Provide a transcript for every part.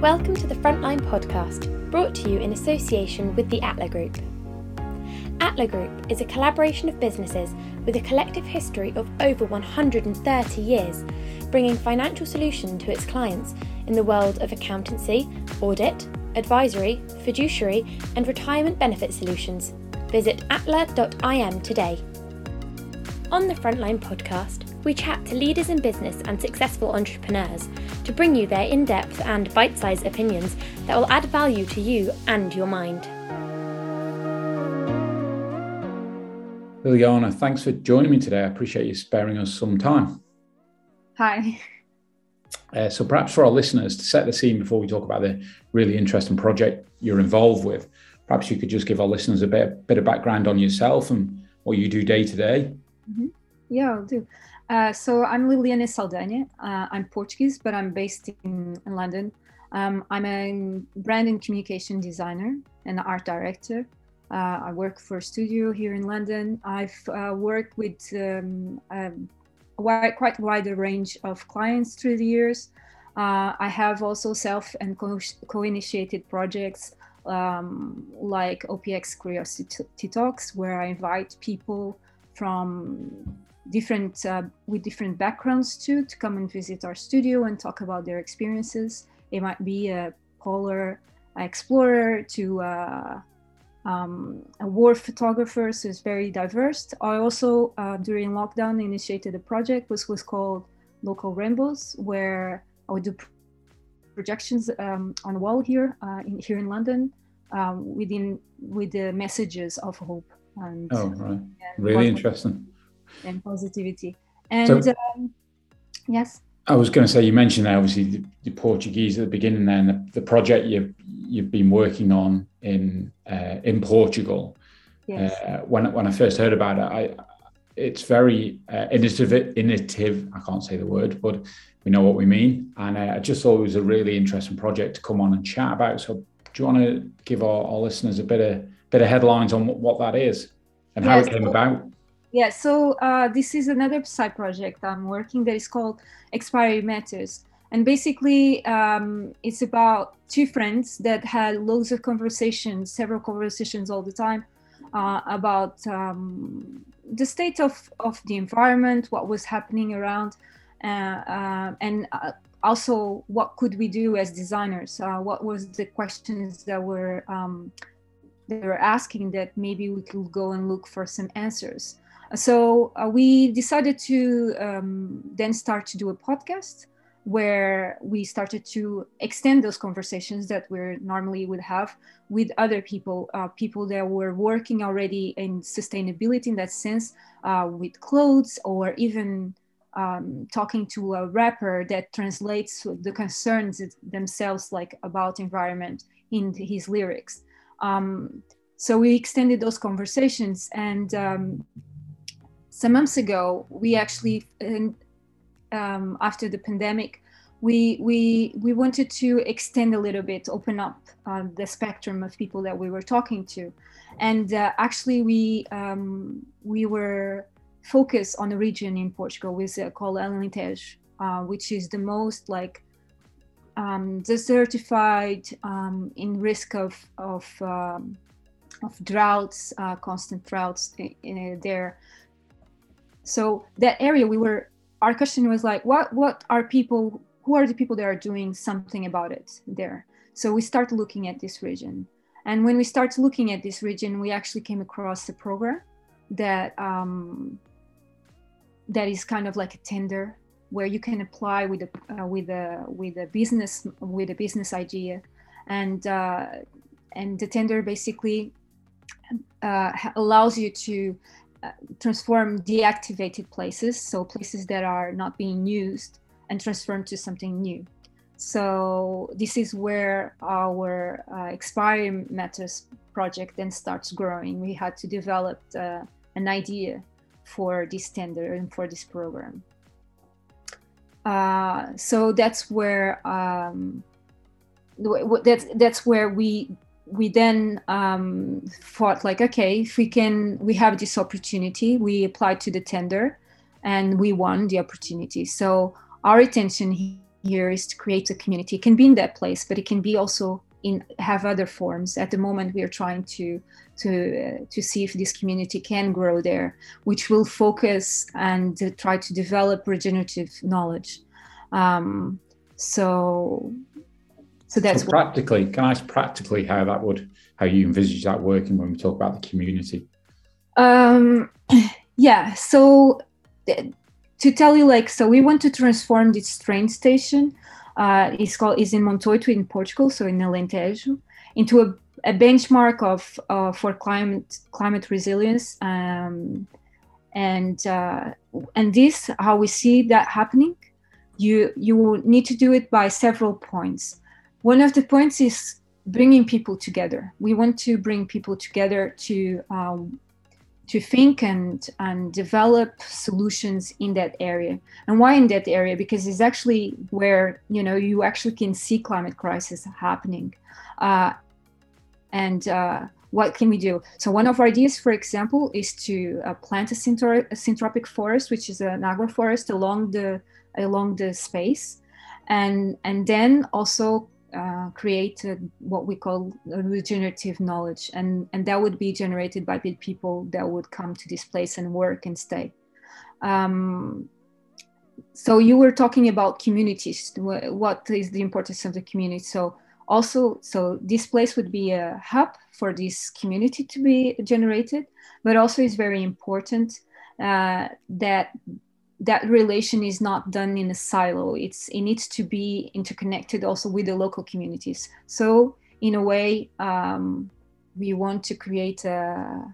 Welcome to the Frontline podcast, brought to you in association with the Atla Group. Atla Group is a collaboration of businesses with a collective history of over 130 years, bringing financial solution to its clients in the world of accountancy, audit, advisory, fiduciary, and retirement benefit solutions. Visit atla.im today. On the Frontline podcast, we chat to leaders in business and successful entrepreneurs to bring you their in depth and bite sized opinions that will add value to you and your mind. Liliana, thanks for joining me today. I appreciate you sparing us some time. Hi. Uh, so, perhaps for our listeners, to set the scene before we talk about the really interesting project you're involved with, perhaps you could just give our listeners a bit, bit of background on yourself and what you do day to day. Mm-hmm. Yeah, I'll do. Uh, so I'm Liliana Saldanha. Uh, I'm Portuguese, but I'm based in, in London. Um, I'm a brand and communication designer and art director. Uh, I work for a studio here in London. I've uh, worked with um, a wide, quite range of clients through the years. Uh, I have also self and co initiated projects um, like OPX Curiosity Talks, where I invite people from different uh, with different backgrounds too to come and visit our studio and talk about their experiences. It might be a polar explorer to uh, um, a war photographer, so it's very diverse. I also uh, during lockdown initiated a project which was called Local Rainbows, where I would do projections um, on the wall here uh, in, here in London um, within with the messages of hope. And, oh, right. really interesting and positivity. And so, um, yes. I was going to say you mentioned there obviously the, the Portuguese at the beginning there, and the, the, project you've you've been working on in uh, in Portugal. Yes. Uh, when when I first heard about it, I it's very uh, innovative. Innovative. I can't say the word, but we know what we mean. And uh, I just thought it was a really interesting project to come on and chat about. So, do you want to give our, our listeners a bit of bit of headlines on what, what that is and yes. how it came about? Yeah, so uh, this is another side project I'm working that is called Expiry Matters. And basically, um, it's about two friends that had loads of conversations, several conversations all the time uh, about um, the state of, of the environment, what was happening around, uh, uh and uh, also what could we do as designers? Uh, what was the questions that were um, they were asking that maybe we could go and look for some answers. So uh, we decided to um, then start to do a podcast where we started to extend those conversations that we normally would have with other people, uh, people that were working already in sustainability in that sense, uh, with clothes or even um, talking to a rapper that translates the concerns themselves like about environment in his lyrics. Um, so we extended those conversations and um, some months ago, we actually, um, after the pandemic, we we we wanted to extend a little bit, open up uh, the spectrum of people that we were talking to, and uh, actually we um, we were focused on a region in Portugal, which uh, called Alentejo, uh, which is the most like um, desertified, um, in risk of of um, of droughts, uh, constant droughts in, in there. So that area, we were our question was like, what what are people? Who are the people that are doing something about it there? So we start looking at this region, and when we start looking at this region, we actually came across a program that um, that is kind of like a tender where you can apply with a uh, with a with a business with a business idea, and uh, and the tender basically uh, allows you to transform deactivated places, so places that are not being used, and transform to something new. So this is where our uh, Expiry Matters project then starts growing. We had to develop uh, an idea for this tender and for this program. Uh, so that's where um, that's that's where we we then um, thought like okay if we can we have this opportunity we applied to the tender and we won the opportunity so our intention here is to create a community. It can be in that place, but it can be also in have other forms. At the moment, we are trying to to uh, to see if this community can grow there, which will focus and uh, try to develop regenerative knowledge. Um, so, so that's so practically. What, can I ask practically how that would how you envisage that working when we talk about the community? Um, yeah. So to tell you, like, so we want to transform this train station. Uh, it's called is in Montoito in Portugal, so in Alentejo, into a, a benchmark of uh, for climate climate resilience. Um, and uh, and this how we see that happening. You you need to do it by several points. One of the points is bringing people together. We want to bring people together to um, to think and and develop solutions in that area. And why in that area? Because it's actually where you know you actually can see climate crisis happening. Uh, and uh, what can we do? So one of our ideas for example is to uh, plant a, synthro- a syntropic forest which is an agroforest along the along the space. And and then also uh, create a, what we call regenerative knowledge, and and that would be generated by the people that would come to this place and work and stay. Um, so you were talking about communities. What is the importance of the community? So also, so this place would be a hub for this community to be generated, but also it's very important uh, that that relation is not done in a silo. It's it needs to be interconnected also with the local communities. So in a way um, we want to create a,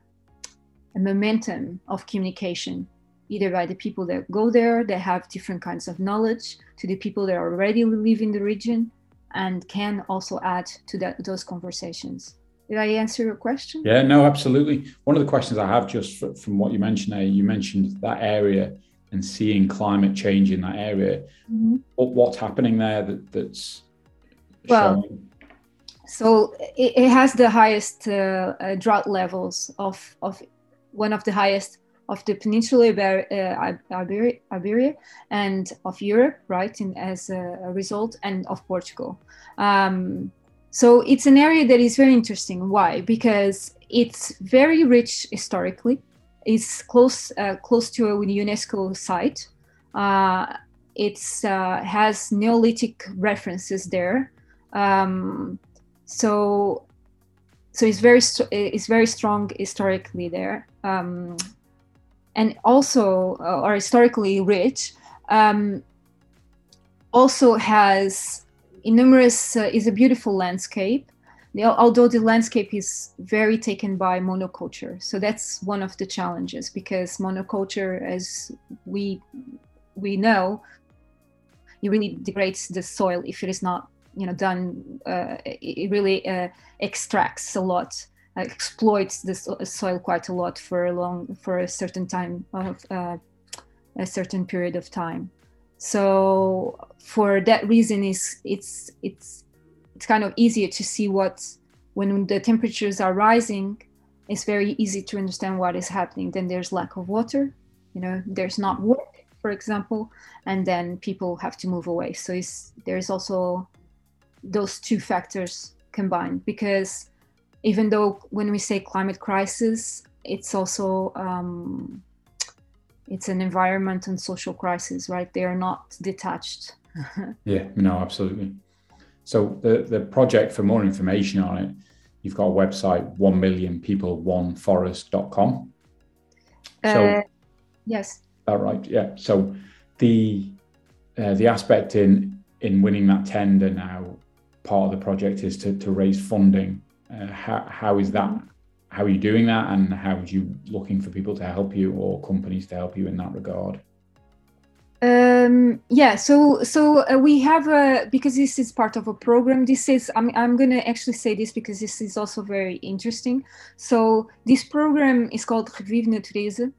a momentum of communication either by the people that go there that have different kinds of knowledge to the people that already live in the region and can also add to that those conversations. Did i answer your question? Yeah no absolutely. One of the questions i have just from what you mentioned there you mentioned that area and seeing climate change in that area. Mm-hmm. What, what's happening there that, that's well, showing? So it, it, has the highest uh, uh, drought levels of, of one of the highest of the Peninsula Iber- uh, Iberia, Iberia, and of Europe, right? In, as a, a result, and of Portugal. Um, so it's an area that is very interesting. Why? Because it's very rich historically is close uh, close to a UNESCO site. Uh, it's uh, has Neolithic references there, um, so so it's very it's very strong historically there, um, and also uh, or historically rich. Um, also has numerous uh, is a beautiful landscape although the landscape is very taken by monoculture so that's one of the challenges because monoculture as we we know it really degrades the soil if it is not you know done uh, it really uh, extracts a lot uh, exploits the soil quite a lot for a long for a certain time of uh, a certain period of time. So for that reason is it's it's it's kind of easier to see what when the temperatures are rising it's very easy to understand what is happening. Then there's lack of water you know there's not work for example and then people have to move away. So there's also those two factors combined because even though when we say climate crisis it's also um, it's an environment and social crisis right? They are not detached. Yeah no absolutely so the, the project, for more information on it, you've got a website, 1 million people, one forest.com. So, uh, yes. That right. Yeah. So the, uh, the aspect in, in winning that tender now, part of the project is to, to raise funding. Uh, how, how is that? How are you doing that? And how are you looking for people to help you or companies to help you in that regard? Um, yeah, so so uh, we have a because this is part of a program. This is I'm I'm gonna actually say this because this is also very interesting. So this program is called Revive Natureza,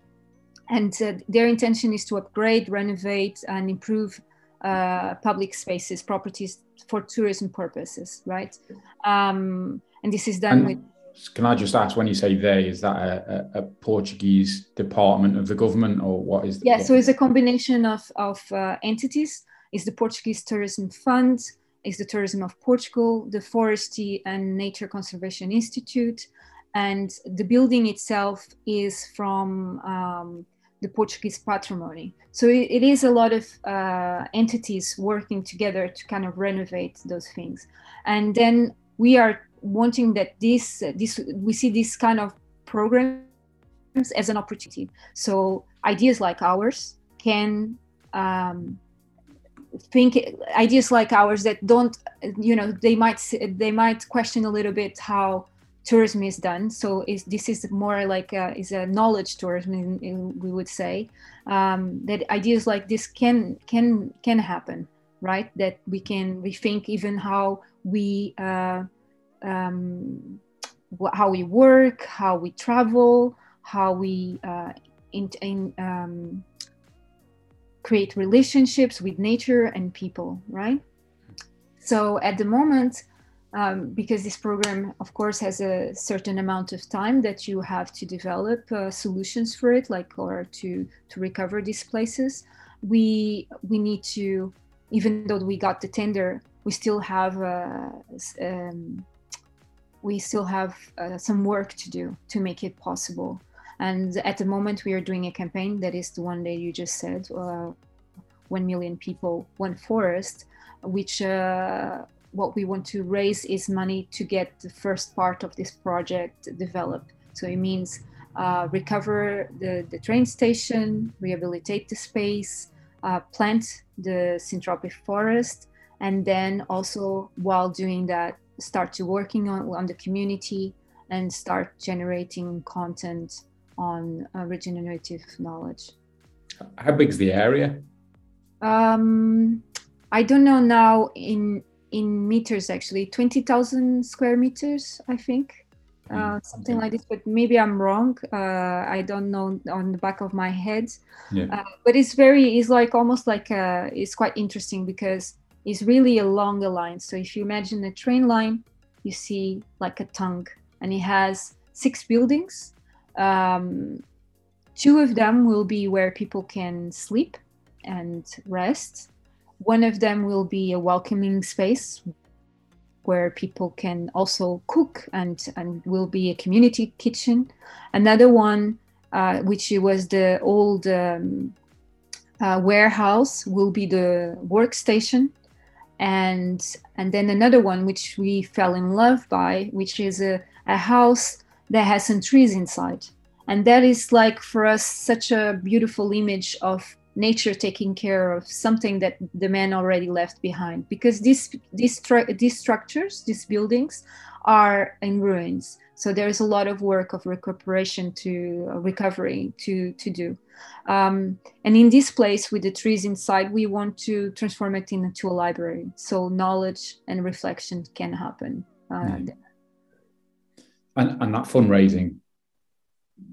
and uh, their intention is to upgrade, renovate, and improve uh, public spaces, properties for tourism purposes, right? Um, and this is done and- with can I just ask when you say they, is that a, a, Portuguese department of the government or what is? The, Yeah, so it's a combination of, of uh, entities. is the Portuguese Tourism Fund, is the Tourism of Portugal, the Forestry and Nature Conservation Institute, and the building itself is from um, the Portuguese patrimony. So it, it is a lot of uh, entities working together to kind of renovate those things. And then we are wanting that this, this we see this kind of programs as an opportunity. So ideas like ours can um, think ideas like ours that don't you know they might they might question a little bit how tourism is done so is this is more like a, is a knowledge tourism we would say um, that ideas like this can can can happen right that we can rethink even how we uh, um, how we work how we travel how we uh, in, in um, create relationships with nature and people, right? So at the moment, um, because this program, of course, has a certain amount of time that you have to develop uh, solutions for it, like or to to recover these places. We we need to, even though we got the tender, we still have uh, um, we still have uh, some work to do to make it possible. And at the moment, we are doing a campaign that is the one that you just said, uh, 1 million people, one forest, which uh, what we want to raise is money to get the first part of this project developed. So it means uh, recover the, the train station, rehabilitate the space, uh, plant the syntropic forest, and then also while doing that, start to working on, on the community and start generating content on uh, regenerative knowledge. How big is the area? Um, I don't know now in in meters actually, twenty thousand square meters, I think, uh, mm, something like this. But maybe I'm wrong. Uh, I don't know on the back of my head. Yeah. Uh, but it's very, it's like almost like a, it's quite interesting because it's really along the line. So if you imagine a train line, you see like a tongue, and it has six buildings um, two of them will be where people can sleep and rest. One of them will be a welcoming space where people can also cook and, and will be a community kitchen. Another one, uh, which was the old um, uh, warehouse, will be the workstation. And, and then another one, which we fell in love by, which is a, a house that has some trees inside. And that is like for us such a beautiful image of nature taking care of something that the man already left behind because these these, these structures these buildings are in ruins so there's a lot of work of recuperation to uh, recovery to to do um, and in this place with the trees inside we want to transform it into a library so knowledge and reflection can happen uh, yeah. And, and that fundraising,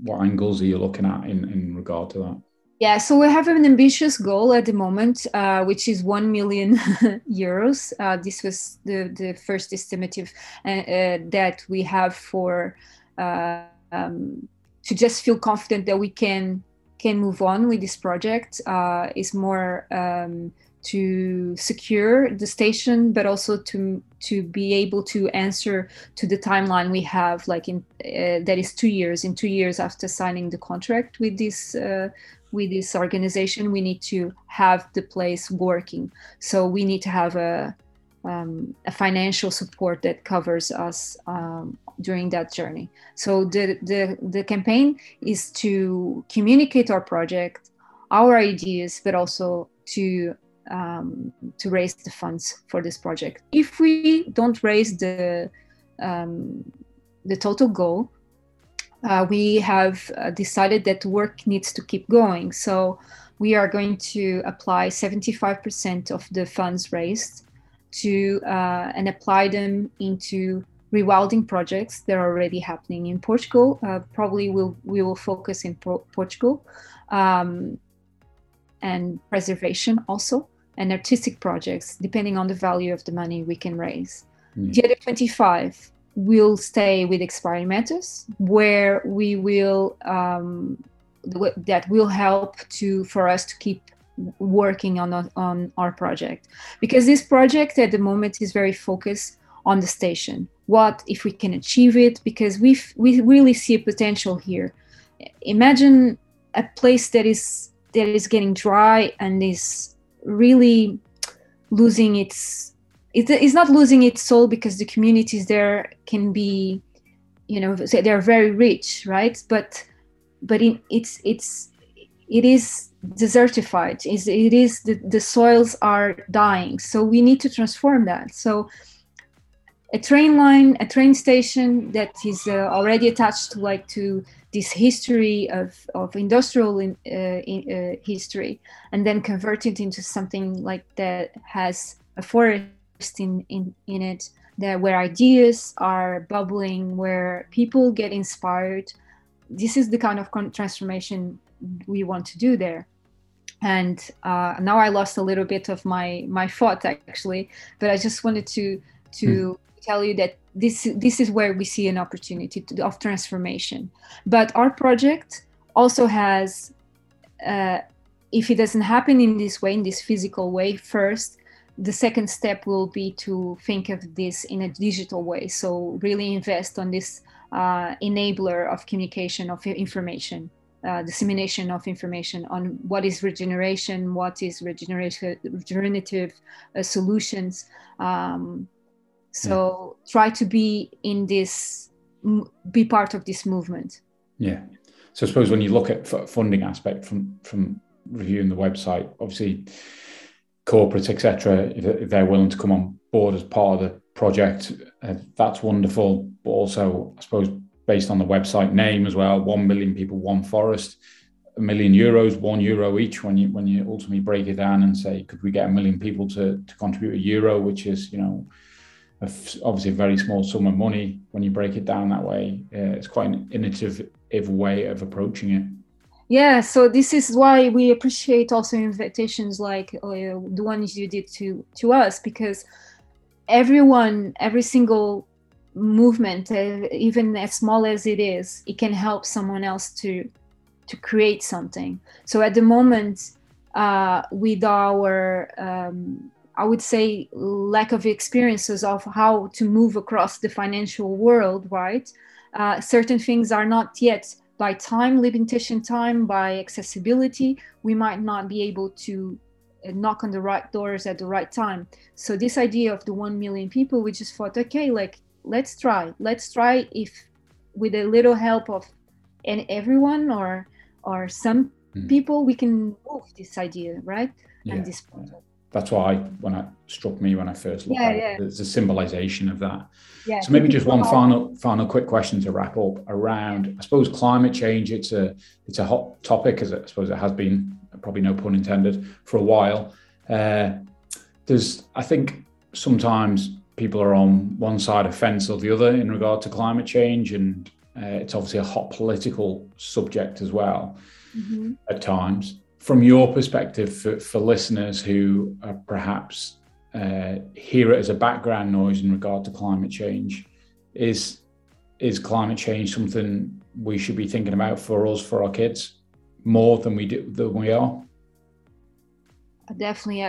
what angles are you looking at in, in regard to that? Yeah, so we have an ambitious goal at the moment, uh, which is 1 million euros. Uh, this was the, the first estimative uh, uh that we have for uh, um, to just feel confident that we can can move on with this project. Uh, is more um, to secure the station but also to to be able to answer to the timeline we have like in that is two years in two years after signing the contract with this with this organization we need to have the place working so we need to have a um, a financial support that covers us um, during that journey so the, the the campaign is to communicate our project our ideas but also to um, to raise the funds for this project. If we don't raise the um, the total goal, uh, we have uh, decided that work needs to keep going. So we are going to apply 75% of the funds raised to uh, and apply them into rewilding projects that are already happening in Portugal. Uh, probably we'll, we will focus in Pro- Portugal um, and preservation also and artistic projects, depending on the value of the money we can raise. Mm. The other 25 will stay with Expiry Matters, where we will um, that will help to for us to keep working on on our project. Because this project at the moment is very focused on the station. What if we can achieve it? Because we we really see a potential here. Imagine a place that is that is getting dry and is really losing its it's not losing its soul because the communities there can be you know they're very rich right? But but in, it's it's it is desertified. Is it is the, the soils are dying. So we need to transform that. So a train line a train station that is uh, already attached to like to this history of, of industrial in, uh, in, uh, history and then convert it into something like that has a forest in, in, in it that where ideas are bubbling where people get inspired this is the kind of transformation we want to do there and uh, now i lost a little bit of my my thought actually but i just wanted to to mm. tell you that this this is where we see an opportunity to, of transformation but our project also has uh, if it doesn't happen in this way in this physical way first the second step will be to think of this in a digital way so really invest on this uh, enabler of communication of information uh, dissemination of information on what is regeneration, what is regenerative uh, solutions. Um, so yeah. try to be in this, be part of this movement. Yeah. So I suppose when you look at funding aspect from from reviewing the website, obviously corporates, etc., if, they're willing to come on board as part of the project, uh, that's wonderful. But also, I suppose based on the website name as well. One million people, one forest, a million euros, one euro each. When you when you ultimately break it down and say, could we get a million people to to contribute a euro, which is you know obviously a very small sum of money when you break it down that way. Uh, it's quite an innovative way of approaching it. Yeah, so this is why we appreciate also invitations like uh, the ones you did to to us because everyone, every single movement uh, even as small as it is it can help someone else to to create something. So at the moment uh, with our um, i would say lack of experiences of how to move across the financial world right uh, certain things are not yet by time limitation time by accessibility we might not be able to uh, knock on the right doors at the right time so this idea of the 1 million people we just thought okay like let's try let's try if with a little help of and everyone or or some mm. people we can move this idea right yeah. and this project that's why when it struck me when I first looked yeah, at it. There's a symbolization of that. Yeah, so maybe just one final final quick question to wrap up around I suppose climate change. It's a it's a hot topic as I suppose it has been probably no pun intended for a while. Uh, there's I think sometimes people are on one side of fence or the other in regard to climate change, and uh, it's obviously a hot political subject as well mm-hmm. at times. From your perspective, for, for listeners who are perhaps uh, hear it as a background noise in regard to climate change, is is climate change something we should be thinking about for us for our kids more than we do than we are? Definitely.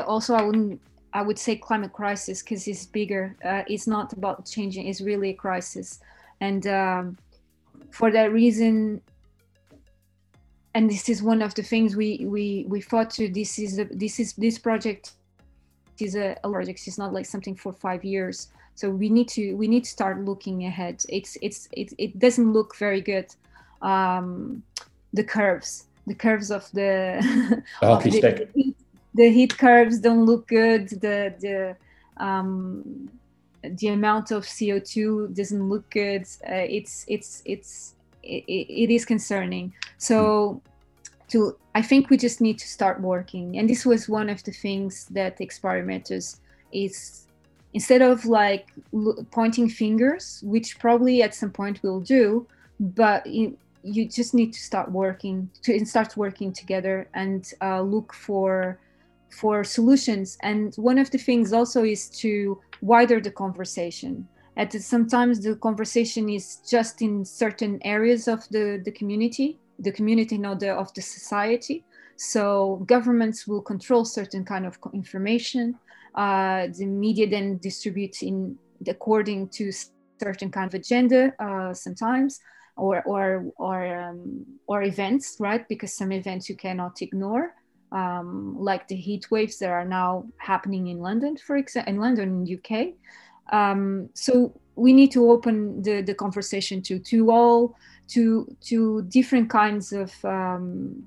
Also, I wouldn't I would say climate crisis because it's bigger. Uh, it's not about changing. It's really a crisis, and um, for that reason, and this is one of the things we we we fought to. This is a, this is this project is a, a project. It's not like something for five years. So we need to we need to start looking ahead. It's it's it, it doesn't look very good. Um, the curves, the curves of the, the hockey the, stick the heat curves don't look good. The the um, the amount of CO2 doesn't look good. Uh, it's it's it's it, it is concerning. So to I think we just need to start working. And this was one of the things that Expiry Matters is instead of like pointing fingers, which probably at some point we'll do, but you, you just need to start working to start working together and uh, look for for solutions. And one of the things also is to wider the conversation. At sometimes the conversation is just in certain areas of the, the community, the community, not the of the society. So governments will control certain kind of information. Uh, the media then distributes in according to certain kind of agenda uh, sometimes or or or um, or events right because some events you cannot ignore um, like the heat waves that are now happening in london for example in london in uk um, so we need to open the, the conversation to to all to to different kinds of um,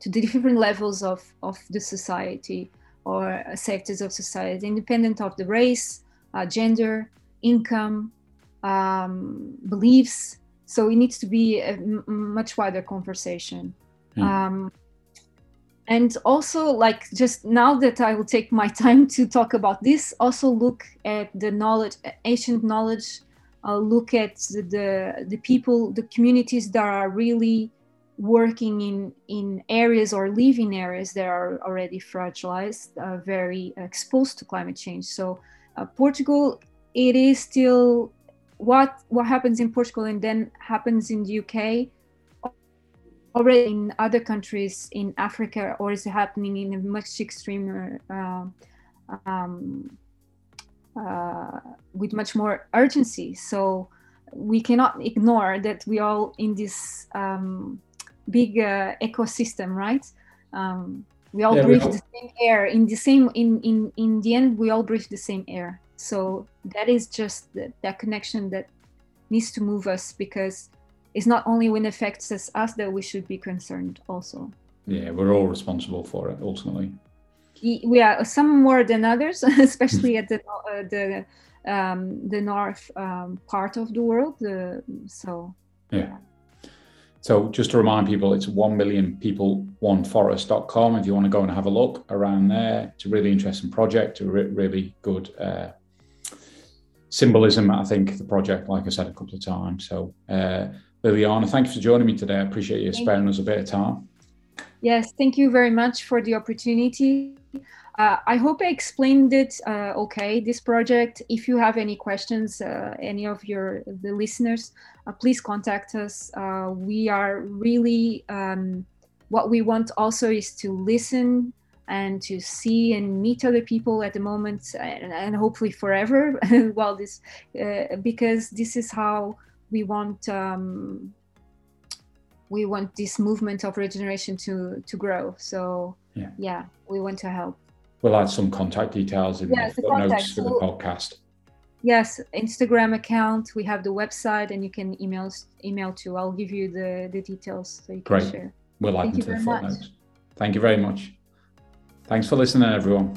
to the different levels of of the society or sectors of society independent of the race uh, gender income um, beliefs so it needs to be a m- much wider conversation mm. um, and also like just now that i will take my time to talk about this also look at the knowledge ancient knowledge uh, look at the, the, the people the communities that are really working in in areas or live in areas that are already fragilized uh, very exposed to climate change. So uh, portugal it is still what what happens in Portugal and then happens in the UK already in other countries in Africa or is happening in a much extremer uh, um, uh, with much more urgency. So we cannot ignore that we all in this um, big uh, ecosystem, right? Um, we all yeah, breathe we the same air. In the same in in in the end, we all breathe the same air. So that is just the, that connection that needs to move us because it's not only when it affects us, us that we should be concerned also. Yeah, we're all responsible for it ultimately. We are some more than others, especially at the uh, the um, the north um, part of the world. Uh, so yeah. So just to remind people, it's one million people one forest.com if you want to go and have a look around there. It's a really interesting project, a re- really good uh, symbolism, I think, the project, like I said a couple of times. So, uh, Liliana, thank you for joining me today. I appreciate you thank sparing you. us a bit of time. Yes, thank you very much for the opportunity. Uh, I hope I explained it uh, okay. This project. If you have any questions, uh, any of your the listeners, uh, please contact us. Uh, we are really um, what we want also is to listen and to see and meet other people at the moment and, and hopefully forever while this uh, because this is how we want um, we want this movement of regeneration to to grow. So yeah, yeah we want to help. We'll add some contact details in yes, the notes for the podcast. Yes instagram account we have the website and you can email email to i'll give you the the details so you can Great. share. We'll add Thank them to the footnotes much. thank you very much. Thanks for listening, everyone.